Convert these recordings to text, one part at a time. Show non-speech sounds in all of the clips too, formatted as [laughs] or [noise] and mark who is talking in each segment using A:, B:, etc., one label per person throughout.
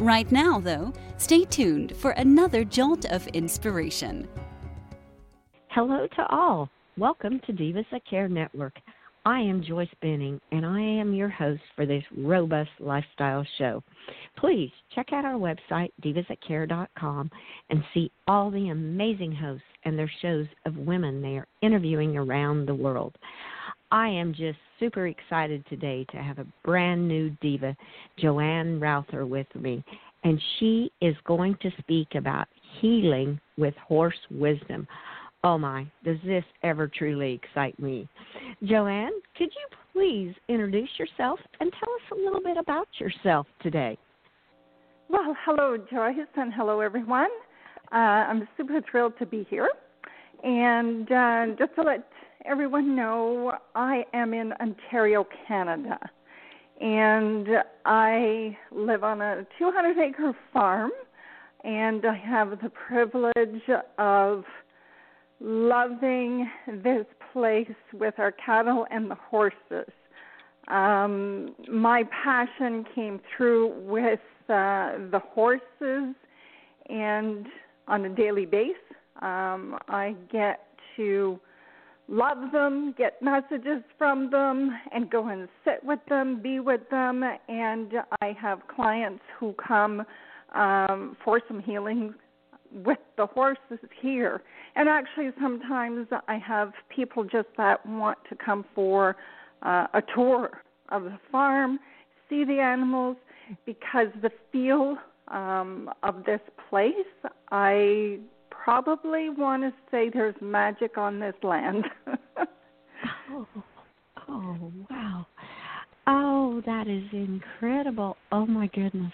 A: Right now, though, stay tuned for another jolt of inspiration.
B: Hello to all. Welcome to Divas That Care Network. I am Joyce Benning, and I am your host for this robust lifestyle show. Please check out our website, divasthatcare.com, and see all the amazing hosts and their shows of women they are interviewing around the world. I am just super excited today to have a brand new diva, Joanne Routher, with me. And she is going to speak about healing with horse wisdom. Oh my, does this ever truly excite me? Joanne, could you please introduce yourself and tell us a little bit about yourself today?
C: Well, hello, Joyce, and hello, everyone. Uh, I'm super thrilled to be here. And uh, just to let everyone know I am in Ontario, Canada. And I live on a 200 acre farm, and I have the privilege of loving this place with our cattle and the horses. Um, my passion came through with uh, the horses, and on a daily basis, um, I get to love them, get messages from them, and go and sit with them, be with them. And I have clients who come um, for some healing with the horses here. And actually, sometimes I have people just that want to come for uh, a tour of the farm, see the animals, because the feel um, of this place, I probably want to say there's magic on this land. [laughs]
B: oh, oh, wow. Oh, that is incredible. Oh, my goodness.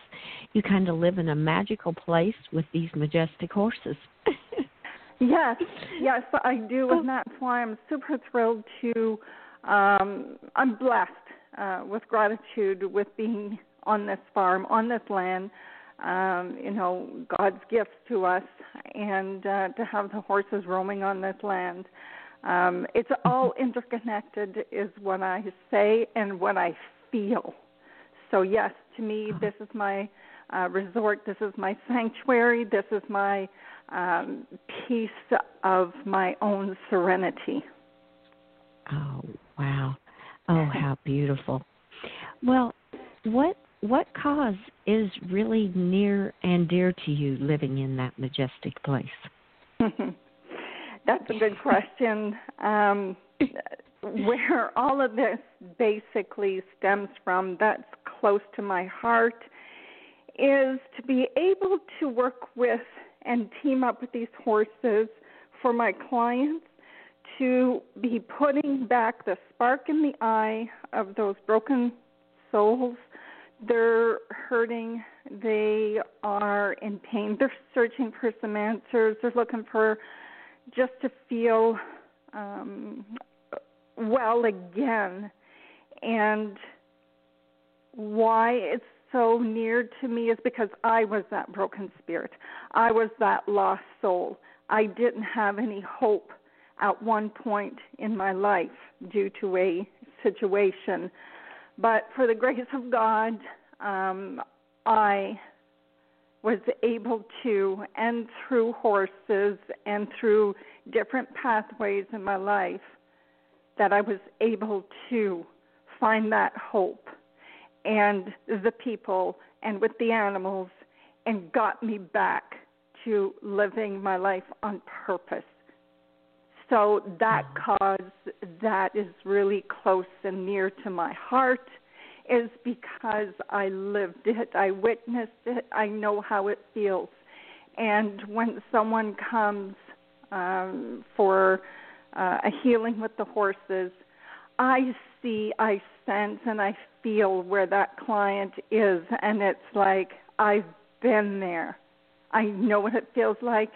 B: You kind of live in a magical place with these majestic horses. [laughs]
C: yes, yes, I do. And that's why I'm super thrilled to, um, I'm blessed uh, with gratitude with being on this farm, on this land um, you know, God's gifts to us, and uh, to have the horses roaming on this land. Um, it's all interconnected, is what I say and what I feel. So, yes, to me, this is my uh, resort, this is my sanctuary, this is my um, piece of my own serenity.
B: Oh, wow. Oh, how beautiful. Well, what what cause is really near and dear to you living in that majestic place? [laughs]
C: That's a good question. Um, where all of this basically stems from, that's close to my heart, is to be able to work with and team up with these horses for my clients to be putting back the spark in the eye of those broken souls they're hurting, they are in pain, they're searching for some answers, they're looking for just to feel um, well again. And why it's so near to me is because I was that broken spirit. I was that lost soul. I didn't have any hope at one point in my life due to a situation but for the grace of God, um, I was able to, and through horses and through different pathways in my life, that I was able to find that hope and the people and with the animals and got me back to living my life on purpose. So that cause that is really close and near to my heart is because I lived it, I witnessed it, I know how it feels. And when someone comes um, for uh, a healing with the horses, I see, I sense, and I feel where that client is, and it's like I've been there. I know what it feels like,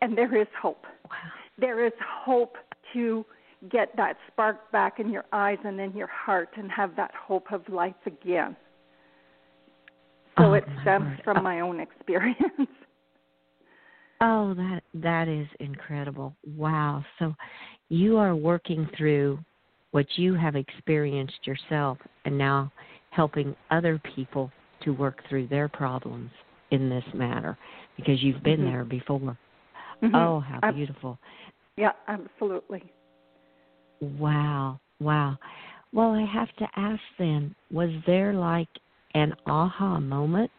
C: And there is hope.
B: Wow.
C: There is hope to get that spark back in your eyes and in your heart and have that hope of life again. So
B: Oh,
C: it stems from
B: Oh.
C: my own experience. [laughs]
B: Oh, that that is incredible. Wow. So you are working through what you have experienced yourself and now helping other people to work through their problems in this matter because you've been
C: Mhm.
B: there before.
C: Mhm.
B: Oh, how beautiful.
C: Yeah, absolutely.
B: Wow. Wow. Well, I have to ask then, was there like an aha moment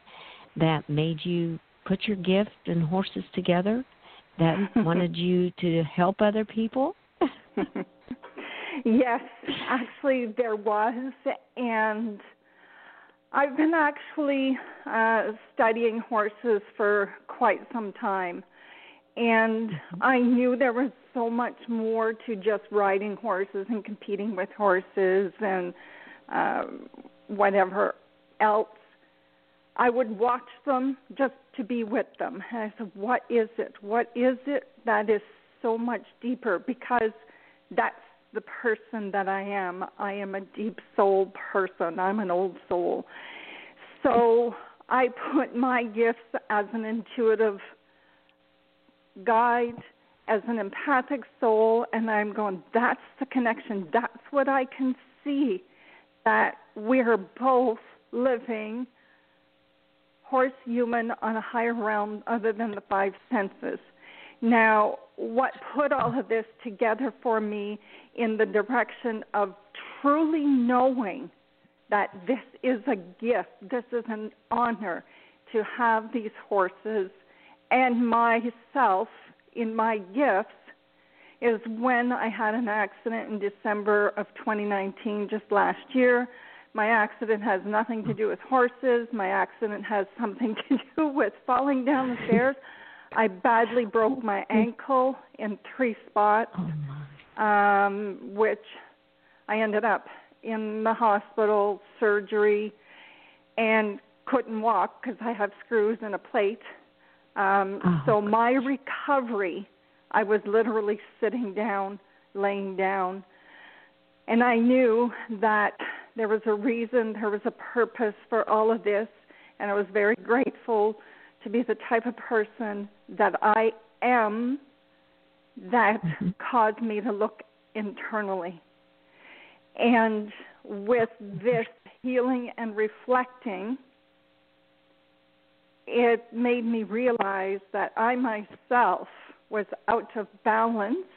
B: that made you put your gift and horses together that [laughs] wanted you to help other people? [laughs]
C: yes, actually there was, and I've been actually uh, studying horses for quite some time, and I knew there was so much more to just riding horses and competing with horses and um, whatever else. I would watch them just to be with them. And I said, What is it? What is it that is so much deeper? Because that's the person that I am. I am a deep soul person. I'm an old soul. So I put my gifts as an intuitive guide, as an empathic soul, and I'm going, that's the connection. That's what I can see. That we're both living horse human on a higher realm other than the five senses. Now, what put all of this together for me in the direction of truly knowing that this is a gift, this is an honor to have these horses and myself in my gifts is when I had an accident in December of 2019, just last year. My accident has nothing to do with horses. My accident has something [laughs] to do with falling down the stairs. [laughs] I badly broke my ankle in three spots,
B: Oh
C: um, which I ended up in the hospital, surgery, and couldn't walk because I have screws and a plate. Um,
B: Oh,
C: so my recovery, I was literally sitting down, laying down, and I knew that there was a reason, there was a purpose for all of this, and I was very grateful to be the type of person that I am that
B: Mhm.
C: caused me to look internally. And with this healing and reflecting, it made me realize that I myself was out of balance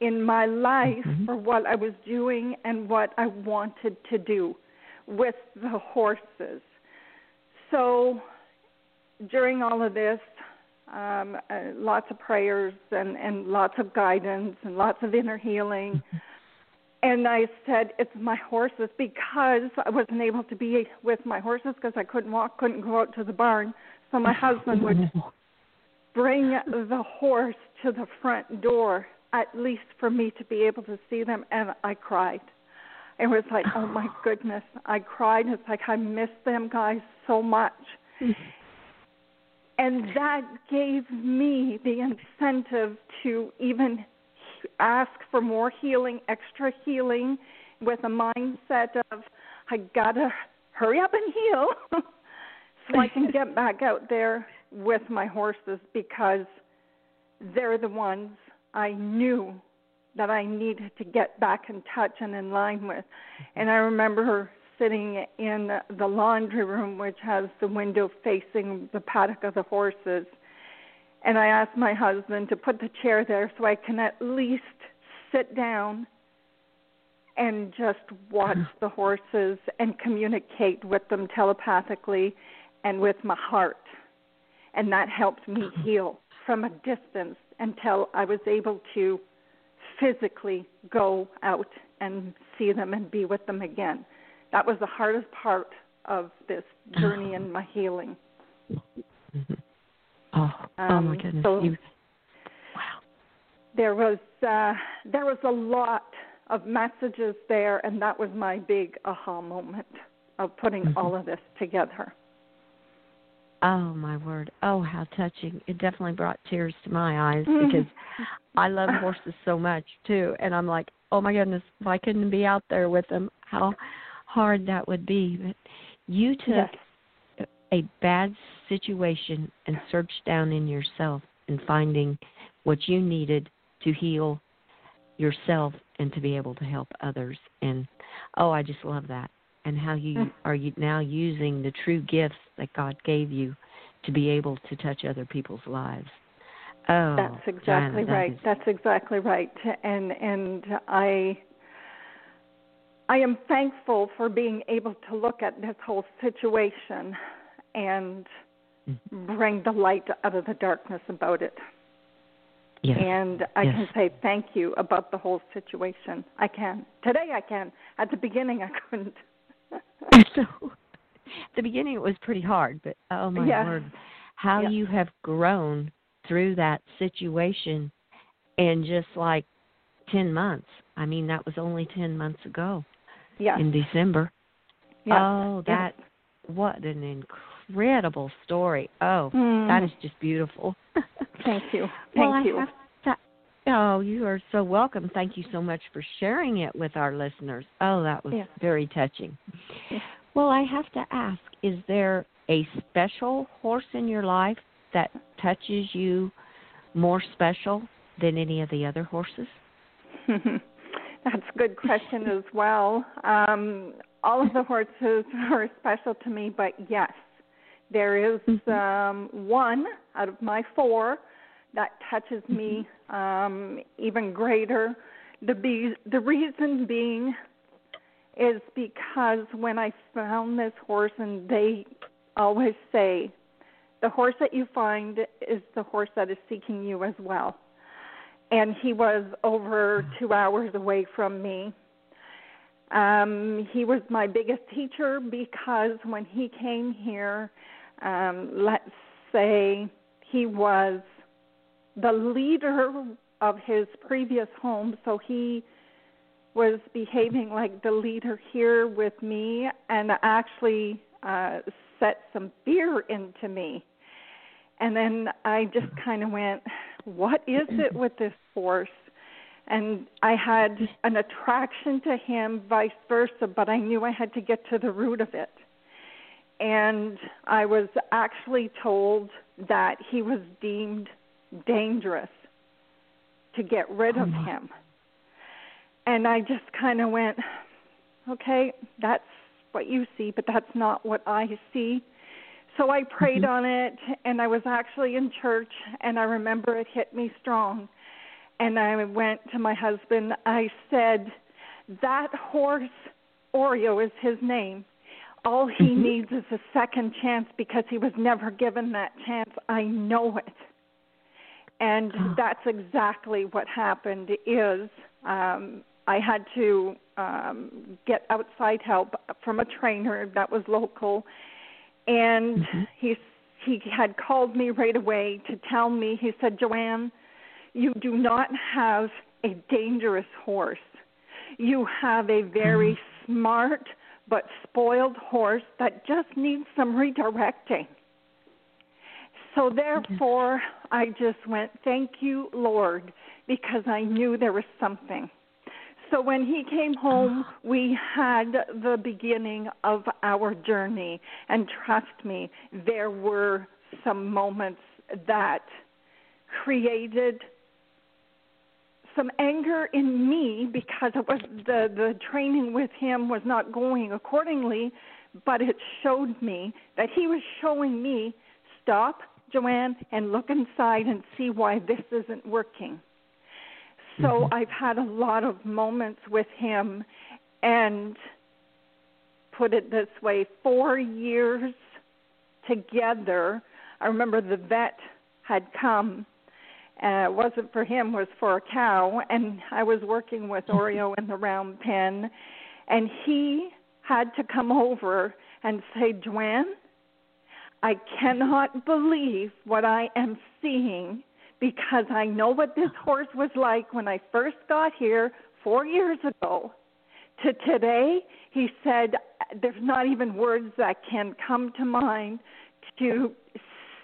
C: in my life
B: Mhm.
C: for what I was doing and what I wanted to do with the horses. So during all of this, um, uh, lots of prayers and, and lots of guidance and lots of inner healing. And I said, It's my horses because I wasn't able to be with my horses because I couldn't walk, couldn't go out to the barn. So my husband would [laughs] bring the horse to the front door, at least for me to be able to see them. And I cried. It was like, Oh my [sighs] goodness. I cried. It's like, I miss them guys so much. [laughs] And that gave me the incentive to even ask for more healing, extra healing, with a mindset of, I gotta hurry up and heal [laughs] so I can [laughs] get back out there with my horses because they're the ones I knew that I needed to get back in touch and in line with. Mm-hmm. And I remember sitting in the laundry room, which has the window facing the paddock of the horses. And I asked my husband to put the chair there so I can at least sit down and just watch [laughs] the horses and communicate with them telepathically and with my heart. And that helped me [laughs] heal from a distance until I was able to physically go out and see them and be with them again. That was the hardest part of this [laughs] journey in my healing.
B: Mm-hmm. Oh, oh my
C: Um,
B: goodness.
C: so-
B: you, wow.
C: There was uh, there was a lot of messages there, and that was my big aha moment of putting
B: Mhm.
C: all of this together.
B: Oh my word! Oh, how touching! It definitely brought tears to my eyes mm-hmm. because I love horses so much too, and I'm like, oh my goodness, if I couldn't be out there with them, how hard that would be. But you took yes. a bad situation and searched down in yourself and finding what you needed to heal yourself and to be able to help others. And oh, I just love that and how you mm. are you now using the true gifts that God gave you to be able to touch other people's lives. Oh,
C: that's exactly
B: Diana,
C: right.
B: That
C: is... That's exactly right. And and I I am thankful for being able to look at this whole situation and. Bring the light out of the darkness about it.
B: Yes.
C: And I
B: yes.
C: can say thank you about the whole situation. I can. Today I can. At the beginning I couldn't. [laughs]
B: so at the beginning it was pretty hard, but oh my
C: yeah.
B: word, how
C: yeah.
B: you have grown through that situation in just like 10 months. I mean, that was only 10 months ago.
C: Yeah.
B: In December.
C: Yeah.
B: Oh, that what an incredible story. Oh,
C: mm.
B: that is just beautiful. [laughs]
C: Thank you.
B: Thank
C: well,
B: you. Oh, you are so welcome. Thank you so much for sharing it with our listeners. Oh, that was
C: yeah.
B: very touching.
C: Yeah.
B: Well, I have to ask is there a special horse in your life that touches you more special than any of the other horses? [laughs]
C: That's a good question as well. Um, all of the horses [laughs] are special to me, but yes, there is
B: mm-hmm.
C: um, one out of my four that touches me
B: mm-hmm.
C: um, even greater. The be- the reason being is because when I found this horse, and they always say, the horse that you find is the horse that is seeking you as well. And he was over two hours away from me. Um, he was my biggest teacher because when he came here, um, let's say he was the leader of his previous home, so he was behaving like the leader here with me and actually uh, set some fear into me. And then I just kind of went, What is it with this horse? And I had an attraction to him, vice versa, but I knew I had to get to the root of it. And I was actually told that he was deemed dangerous to get rid of
B: oh
C: him. And I just kind of went, okay, that's what you see, but that's not what I see. So I prayed
B: mm-hmm.
C: on it, and I was actually in church, and I remember it hit me strong. And I went to my husband. I said, That horse, Oreo is his name. All he
B: mm-hmm.
C: needs is a second chance because he was never given that chance. I know it and that's exactly what happened is um i had to um get outside help from a trainer that was local and
B: mm-hmm.
C: he he had called me right away to tell me he said joanne you do not have a dangerous horse you have a very mm-hmm. smart but spoiled horse that just needs some redirecting so therefore, I just went, Thank you, Lord, because I knew there was something. So when he came home, [sighs] we had the beginning of our journey. And trust me, there were some moments that created some anger in me because it was the the training with him was not going accordingly but it showed me that he was showing me stop Joanne, and look inside and see why this isn't working. So
B: mm-hmm.
C: I've had a lot of moments with him, and put it this way four years together. I remember the vet had come. Uh, it wasn't for him, was for a cow, and I was working with [laughs] Oreo in the round pen, and he had to come over and say, Joanne, I cannot believe what I am seeing because I know what this horse was like when I first got here four years ago to today. He said, There's not even words that can come to mind to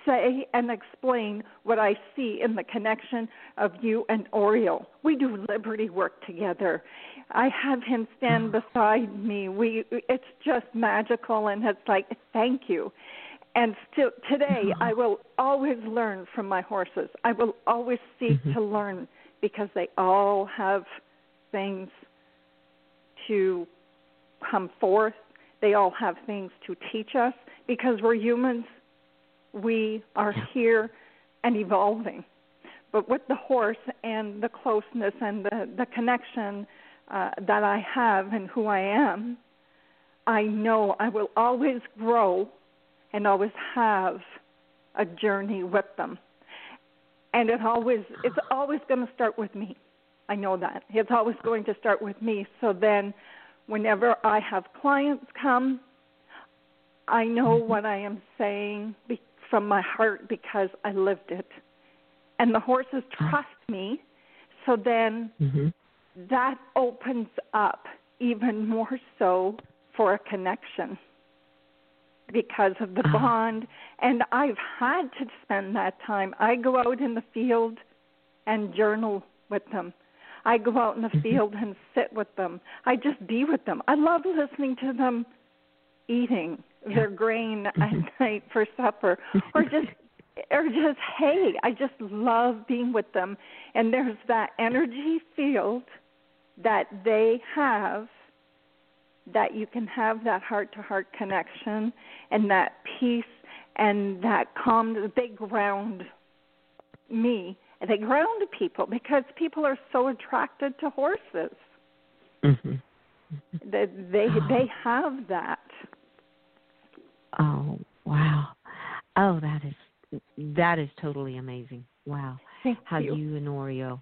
C: say and explain what I see in the connection of you and Oreo. We do liberty work together. I have him stand
B: Oh.
C: beside me. We it's just magical and it's like thank you. And still today
B: Mhm.
C: I will always learn from my horses. I will always seek
B: Mhm.
C: to learn because they all have things to come forth. They all have things to teach us because we're humans. We are here and evolving. But with the horse and the closeness and the, the connection uh, that I have and who I am, I know I will always grow and always have a journey with them. And it always it's [sighs] always going to start with me. I know that. It's always going to start with me. So then whenever I have clients come, I know what I am saying from my heart because I lived it. And the horses trust me. So then
B: Mhm.
C: that opens up even more so for a connection because of the
B: Ah.
C: bond and I've had to spend that time. I go out in the field and journal with them. I go out in the
B: Mhm.
C: field and sit with them. I just be with them. I love listening to them eating. Their grain [laughs] at night for supper or just or just hey, I just love being with them. And there's that energy field that they have that you can have that heart to heart connection and that peace and that calm they ground me. They ground people because people are so attracted to horses.
B: Mhm.
C: they they, they have that
B: Oh wow! Oh, that is that is totally amazing. Wow,
C: Thank
B: how
C: you.
B: you and Oreo.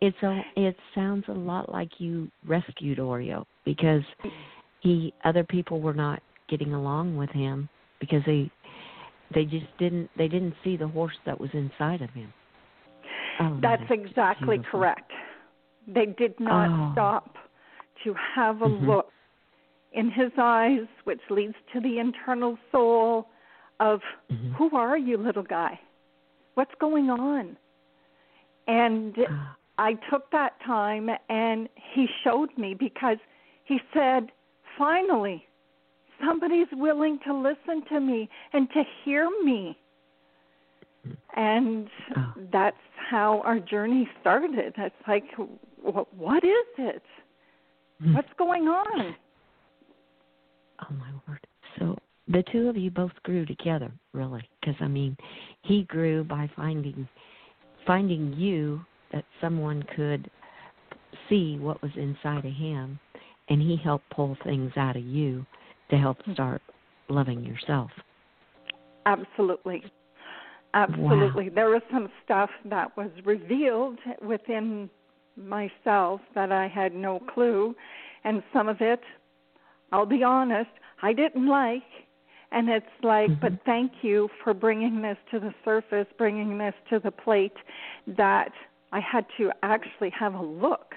B: It's a it sounds a lot like you rescued Oreo because he other people were not getting along with him because they they just didn't they didn't see the horse that was inside of him. Oh,
C: That's
B: is
C: exactly
B: beautiful.
C: correct. They did not
B: Oh.
C: stop to have a
B: Mhm.
C: look in his eyes, which leads to the internal soul of
B: Mhm.
C: who are you, little guy? What's going on? And
B: Ah,
C: I took that time and he showed me because he said, finally, somebody's willing to listen to me and to hear me. And
B: Oh.
C: that's how our journey started. It's like, wh- what is it?
B: mm.
C: What's going on?
B: Oh my word! So the two of you both grew together, really, because I mean, he grew by finding finding you that someone could see what was inside of him, and he helped pull things out of you to help start loving yourself.
C: Absolutely. Absolutely. There was some stuff that was revealed within myself that I had no clue, and some of it, I'll be honest, I didn't like. And it's like,
B: Mhm.
C: but thank you for bringing this to the surface, bringing this to the plate, that I had to actually have a look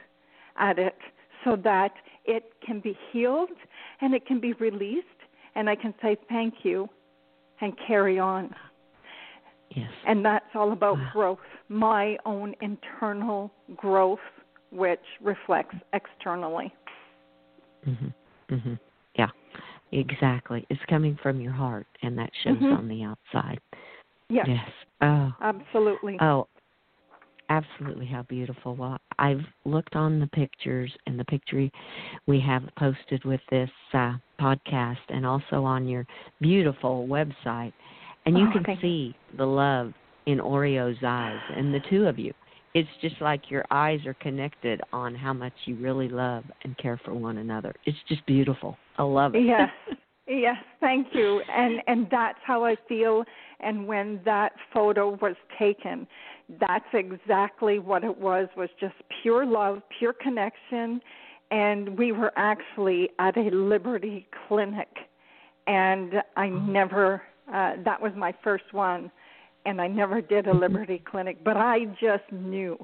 C: at it so that it can be healed and it can be released, and I can say thank you and carry on.
B: Yes.
C: And that's all about
B: Wow.
C: growth, my own internal growth, which reflects externally.
B: Mhm. Mhm. Yeah. Exactly. It's coming from your heart, and that shows
C: Mhm.
B: on the outside.
C: Yes,
B: Yes. Oh.
C: absolutely.
B: Oh, absolutely! How beautiful! Well, I've looked on the pictures and the picture we have posted with this uh, podcast, and also on your beautiful website, and you
C: Oh,
B: can see the love in Oreo's eyes, and the two of you. It's just like your eyes are connected on how much you really love and care for one another. It's just beautiful. I love it.
C: yes. [laughs] Yes, thank you. And and that's how I feel and when that photo was taken, that's exactly what it was was just pure love, pure connection and we were actually at a Liberty clinic and I never uh that was my first one and I never did a Liberty [laughs] clinic, but I just knew.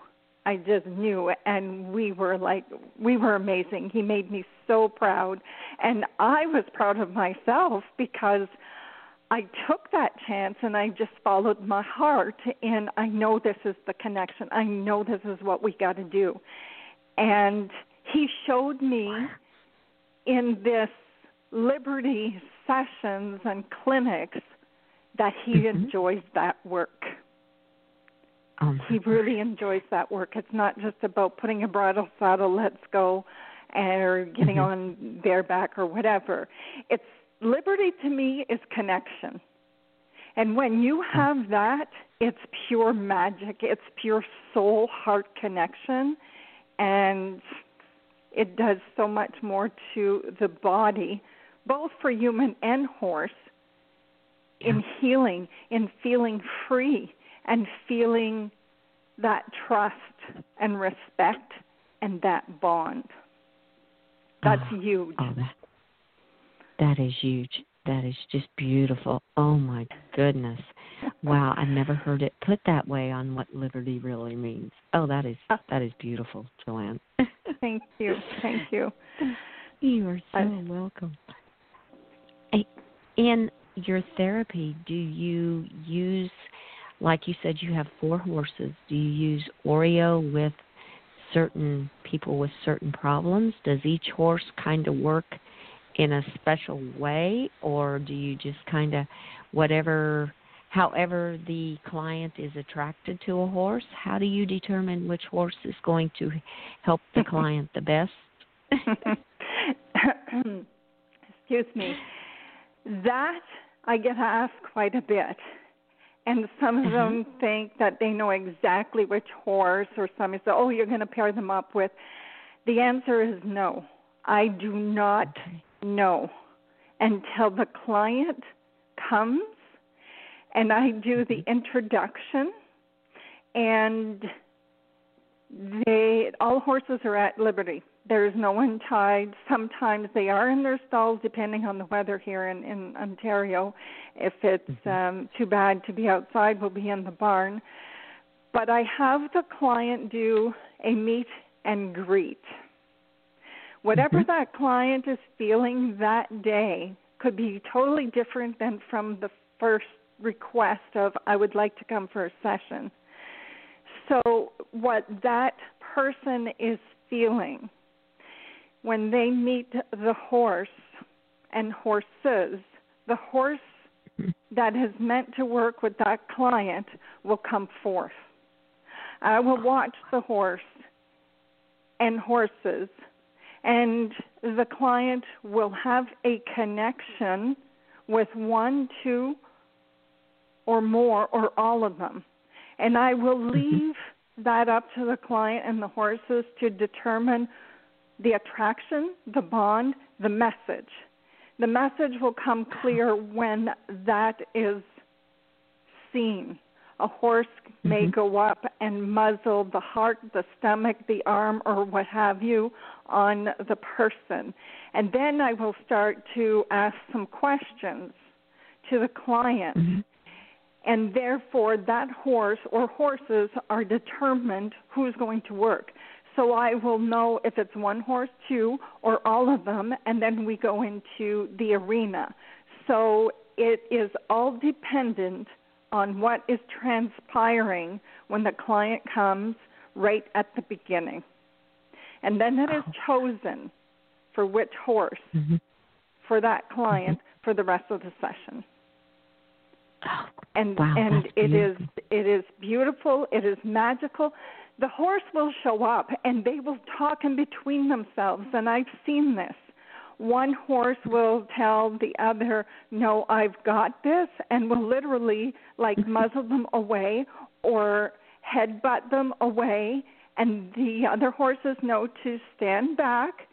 C: I just knew and we were like we were amazing. He made me so proud and I was proud of myself because I took that chance and I just followed my heart and I know this is the connection. I know this is what we got to do. And he showed me in this liberty sessions and clinics that he mm-hmm. enjoys that work.
B: Oh
C: he really enjoys that work. It's not just about putting a bridle saddle, let's go, or getting mm-hmm. on bareback or whatever. It's liberty to me is connection. And when you oh. have that, it's pure magic. It's pure soul heart connection. And it does so much more to the body, both for human and horse. In healing, in feeling free, and feeling that trust and respect and that bond. That's
B: oh,
C: huge.
B: Oh, that, that is huge. That is just beautiful. Oh my goodness. Wow, I've never heard it put that way on what liberty really means. Oh, that is uh, that is beautiful, Joanne. [laughs]
C: Thank you. Thank you.
B: You are so welcome. In your therapy, do you use like you said you have four horses. Do you use Oreo with certain people with certain problems? Does each horse kind of work in a special way or do you just kind of whatever however the client is attracted to a horse, how do you determine which horse is going to help the [laughs] client the best? [laughs]
C: Excuse me. That I get asked quite a bit. And some of them mm-hmm. think that they know exactly which horse, or some say, oh, you're going to pair them up with. The answer is no. I do not okay. know until the client comes and I do the mm-hmm. introduction and they all horses are at liberty. There's no one tied. Sometimes they are in their stalls, depending on the weather here in, in Ontario. If it's mm-hmm. um, too bad to be outside, we'll be in the barn. But I have the client do a meet and greet. Whatever mm-hmm. that client is feeling that day could be totally different than from the first request of, I would like to come for a session. So, what that person is feeling when they meet the horse and horses, the horse that is meant to work with that client will come forth. I will watch the horse and horses, and the client will have a connection with one, two, or more, or all of them. And I will mm-hmm. leave that up to the client and the horses to determine the attraction, the bond, the message. The message will come clear when that is seen. A horse may mm-hmm. go up and muzzle the heart, the stomach, the arm, or what have you on the person. And then I will start to ask some questions to the client. Mm-hmm. And therefore, that horse or horses are determined who's going to work so I will know if it's one horse, two, or all of them, and then we go into the arena. So it is all dependent on what is transpiring when the client comes right at the beginning. And then it is chosen for which horse mm-hmm. for that client mm-hmm. for the rest of the session. And
B: wow,
C: and it is it is beautiful, it is magical the horse will show up and they will talk in between themselves and I've seen this. One horse will tell the other, "No, I've got this," and will literally like [laughs] muzzle them away or headbutt them away and the other horses know to stand back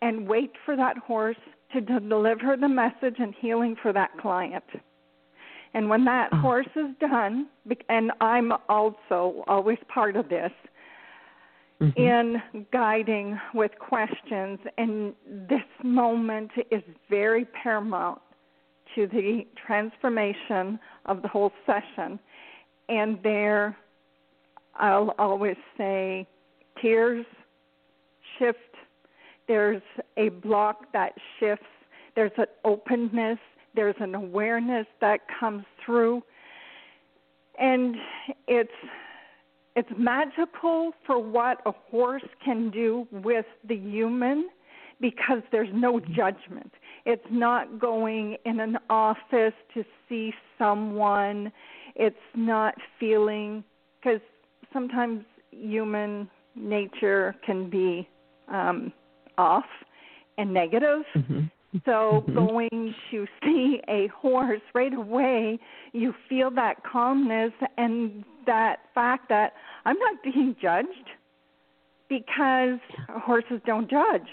C: and wait for that horse to deliver the message and healing for that client. And when that oh. horse is done, and I'm also always part of this, mm-hmm. in guiding with questions, and this moment is very paramount to the transformation of the whole session. And there, I'll always say, tears shift. There's a block that shifts. There's an openness There's an awareness that comes through, and it's it's magical for what a horse can do with the human because there's no judgment. It's not going in an office to see someone. It's not feeling because sometimes human nature can be um, off and negative.
B: Mm-hmm.
C: So
B: Mhm.
C: going to [laughs] see a horse right away, you feel that calmness and that fact that I'm not being judged because horses don't judge.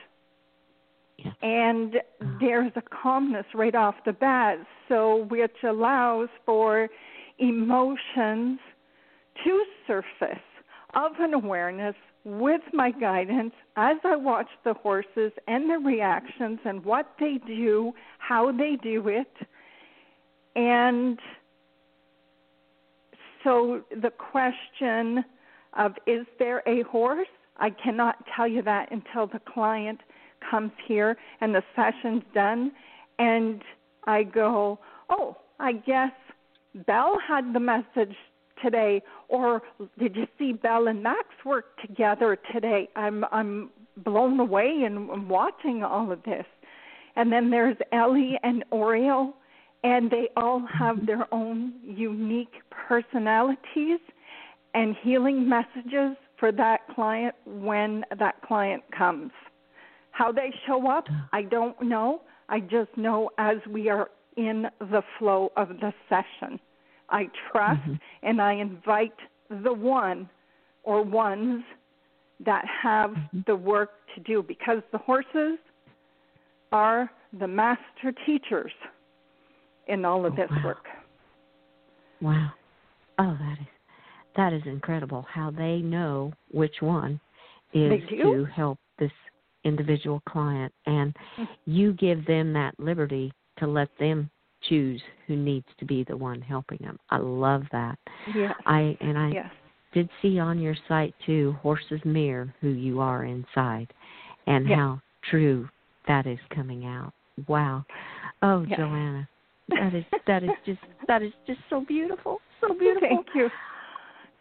B: Yeah.
C: And
B: Ah.
C: there's a calmness right off the bat, so which allows for emotions to surface of an awareness with my guidance as I watch the horses and their reactions and what they do, how they do it. And so the question of is there a horse? I cannot tell you that until the client comes here and the session's done and I go, "Oh, I guess Belle had the message today or did you see Belle and Max work together today? I'm I'm blown away and I'm watching all of this. And then there's Ellie and Oreo and they all have their own unique personalities and healing messages for that client when that client comes. How they show up, I don't know. I just know as we are in the flow of the session. I trust
B: Mhm.
C: and I invite the one or ones that have
B: Mhm.
C: the work to do because the horses are the master teachers in all of
B: Oh,
C: this
B: wow.
C: work.
B: Wow. Oh, that is that is incredible how they know which one is to help this individual client and
C: Mm.
B: you give them that liberty to let them choose who needs to be the one helping them. I love that.
C: Yes.
B: I and I
C: yes.
B: did see on your site too, horses mirror who you are inside and
C: Yes.
B: how true that is coming out. Wow. Oh,
C: Yes.
B: Joanna. [laughs] That is that is just that is just so beautiful. So beautiful.
C: Thank you.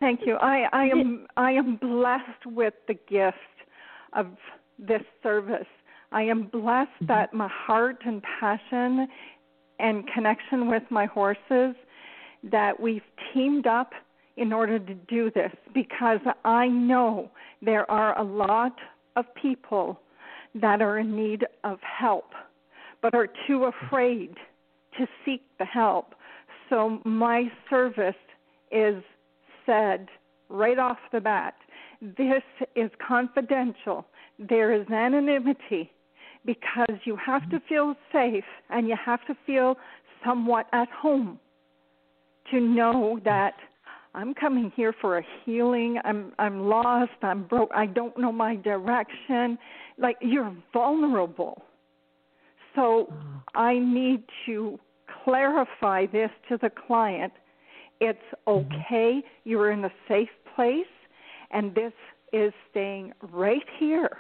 C: Thank you. I, I am I am blessed with the gift of this service. I am blessed
B: Mhm.
C: that my heart and passion and connection with my horses that we've teamed up in order to do this because I know there are a lot of people that are in need of help but are too afraid to seek the help. So my service is said right off the bat this is confidential. There is anonymity because you have to mm-hmm. feel safe and you have to feel somewhat at home to know mm-hmm. that I'm coming here for a healing. I'm I'm lost. I'm broke. I don't know my direction. Like you're vulnerable. So
B: Oh,
C: I need to clarify this to the client. It's okay. You're in a safe place, and this is staying right here.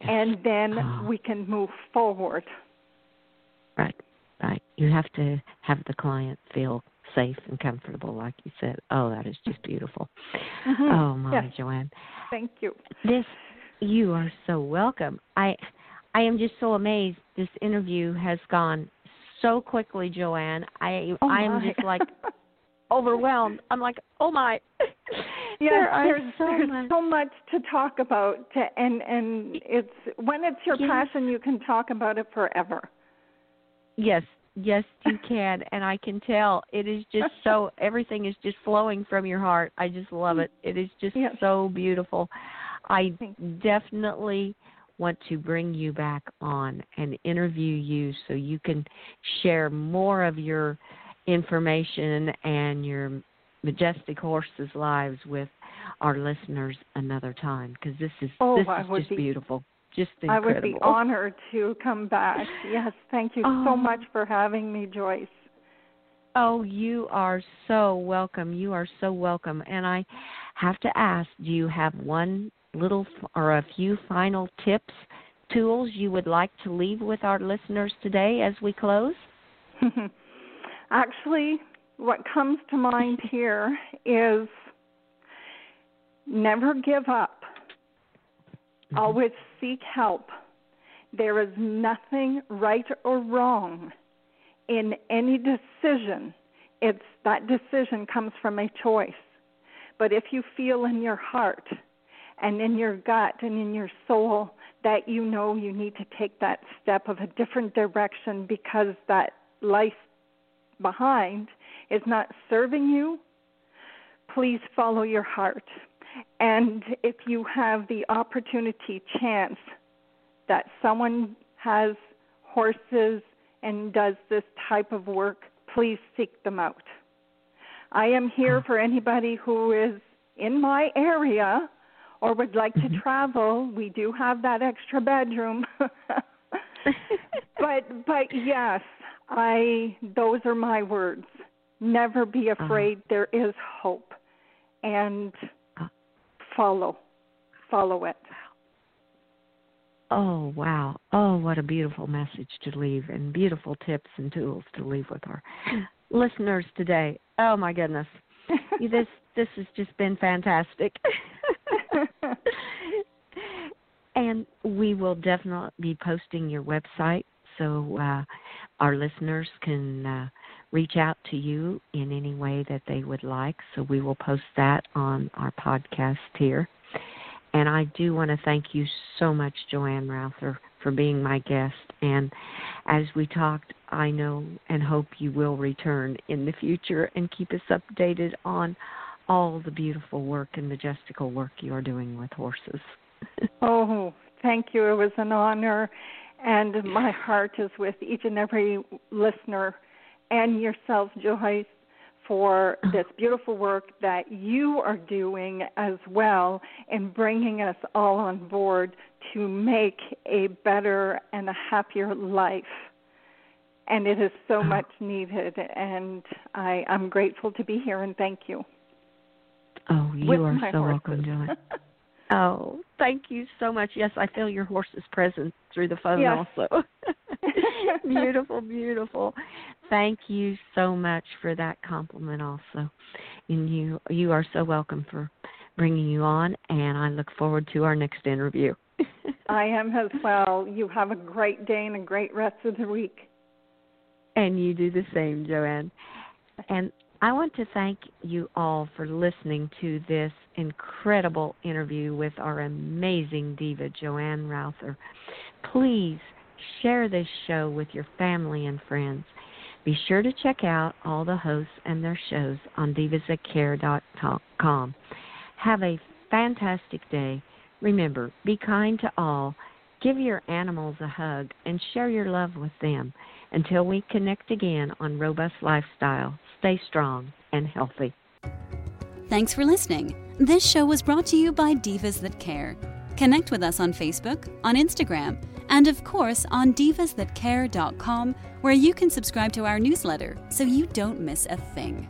C: And then
B: Oh.
C: we can move forward.
B: Right, right. You have to have the client feel safe and comfortable, like you said. Oh, that is just beautiful.
C: Mhm.
B: Oh my,
C: Yes.
B: Joanne.
C: Thank you.
B: This you are so welcome. I I am just so amazed this interview has gone so quickly, Joanne. I
C: Oh,
B: I am just like [laughs] overwhelmed. I'm like, "Oh my."
C: Yes,
B: there
C: there's,
B: so
C: there's
B: much.
C: so much to talk about, to, and and it's when it's your
B: Yes.
C: passion, you can talk about it forever.
B: Yes, yes, you can, and I can tell it is just so [laughs] everything is just flowing from your heart. I just love it. It is just
C: Yes.
B: so beautiful. I definitely want to bring you back on and interview you so you can share more of your information and your majestic horses' lives with our listeners another time because this is
C: Oh,
B: this
C: I
B: is just
C: be-
B: beautiful. Just
C: I would be honored to come back. Yes, thank you
B: Oh.
C: so much for having me, Joyce.
B: Oh, you are so welcome. You are so welcome. And I have to ask, do you have one little or a few final tips tools you would like to leave with our listeners today as we close? [laughs]
C: Actually, what comes to mind here is never give up. Mm-hmm. Always seek help. There is nothing right or wrong in any decision. It's that decision comes from a choice. But if you feel in your heart and in your gut and in your soul that you know you need to take that step of a different direction because that life behind is not serving you, please follow your heart. And if you have the opportunity, chance that someone has horses and does this type of work, please seek them out. I am here for anybody who is in my area or would like to mm-hmm. travel. We do have that extra bedroom. [laughs] [laughs] but but yes, I those are my words. Never be uh-huh. afraid. Uh-huh. There is hope. And uh. follow. Follow it.
B: Oh, wow. Oh, what a beautiful message to leave and beautiful tips and tools to leave with our listeners today. Oh my goodness. [laughs] this this has just been fantastic. [laughs] [laughs] and we will definitely be posting your website so uh, our listeners can uh, reach out to you in any way that they would like. So we will post that on our podcast here. And I do want to thank you so much, Joanne Routher, for being my guest. And as we talked, I know and hope you will return in the future and keep us updated on all the beautiful work and majestical work you are doing with horses. [laughs]
C: oh, thank you. It was an honor. And my heart is with each and every listener and yourself, Joyce, for [laughs] this beautiful work that you are doing as well in bringing us all on board to make a better and a happier life. And it is so [laughs] much needed, and I, I'm grateful to be here and thank you.
B: Oh, you are so horses. welcome, Joy. [laughs] oh, thank you so much. Yes, I feel your horse's presence through the phone yes. also. [laughs] beautiful, beautiful. Thank you so much for that compliment also. And you you are so welcome for bringing you on and I look forward to our next interview. [laughs]
C: I am as well. You have a great day and a great rest of the week.
B: And you do the same, Joanne. And I want to thank you all for listening to this incredible interview with our amazing diva, Joanne Routher. Please share this show with your family and friends. Be sure to check out all the hosts and their shows on divasthatcare.com. Have a fantastic day. Remember, be kind to all, give your animals a hug, and share your love with them. Until we connect again on Robust Lifestyle, stay strong and healthy.
A: Thanks for listening. This show was brought to you by Divas That Care. Connect with us on Facebook, on Instagram, and of course on divasthatcare.com, where you can subscribe to our newsletter so you don't miss a thing.